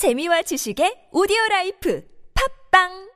재미와 지식의 오디오 라이프. 팝빵!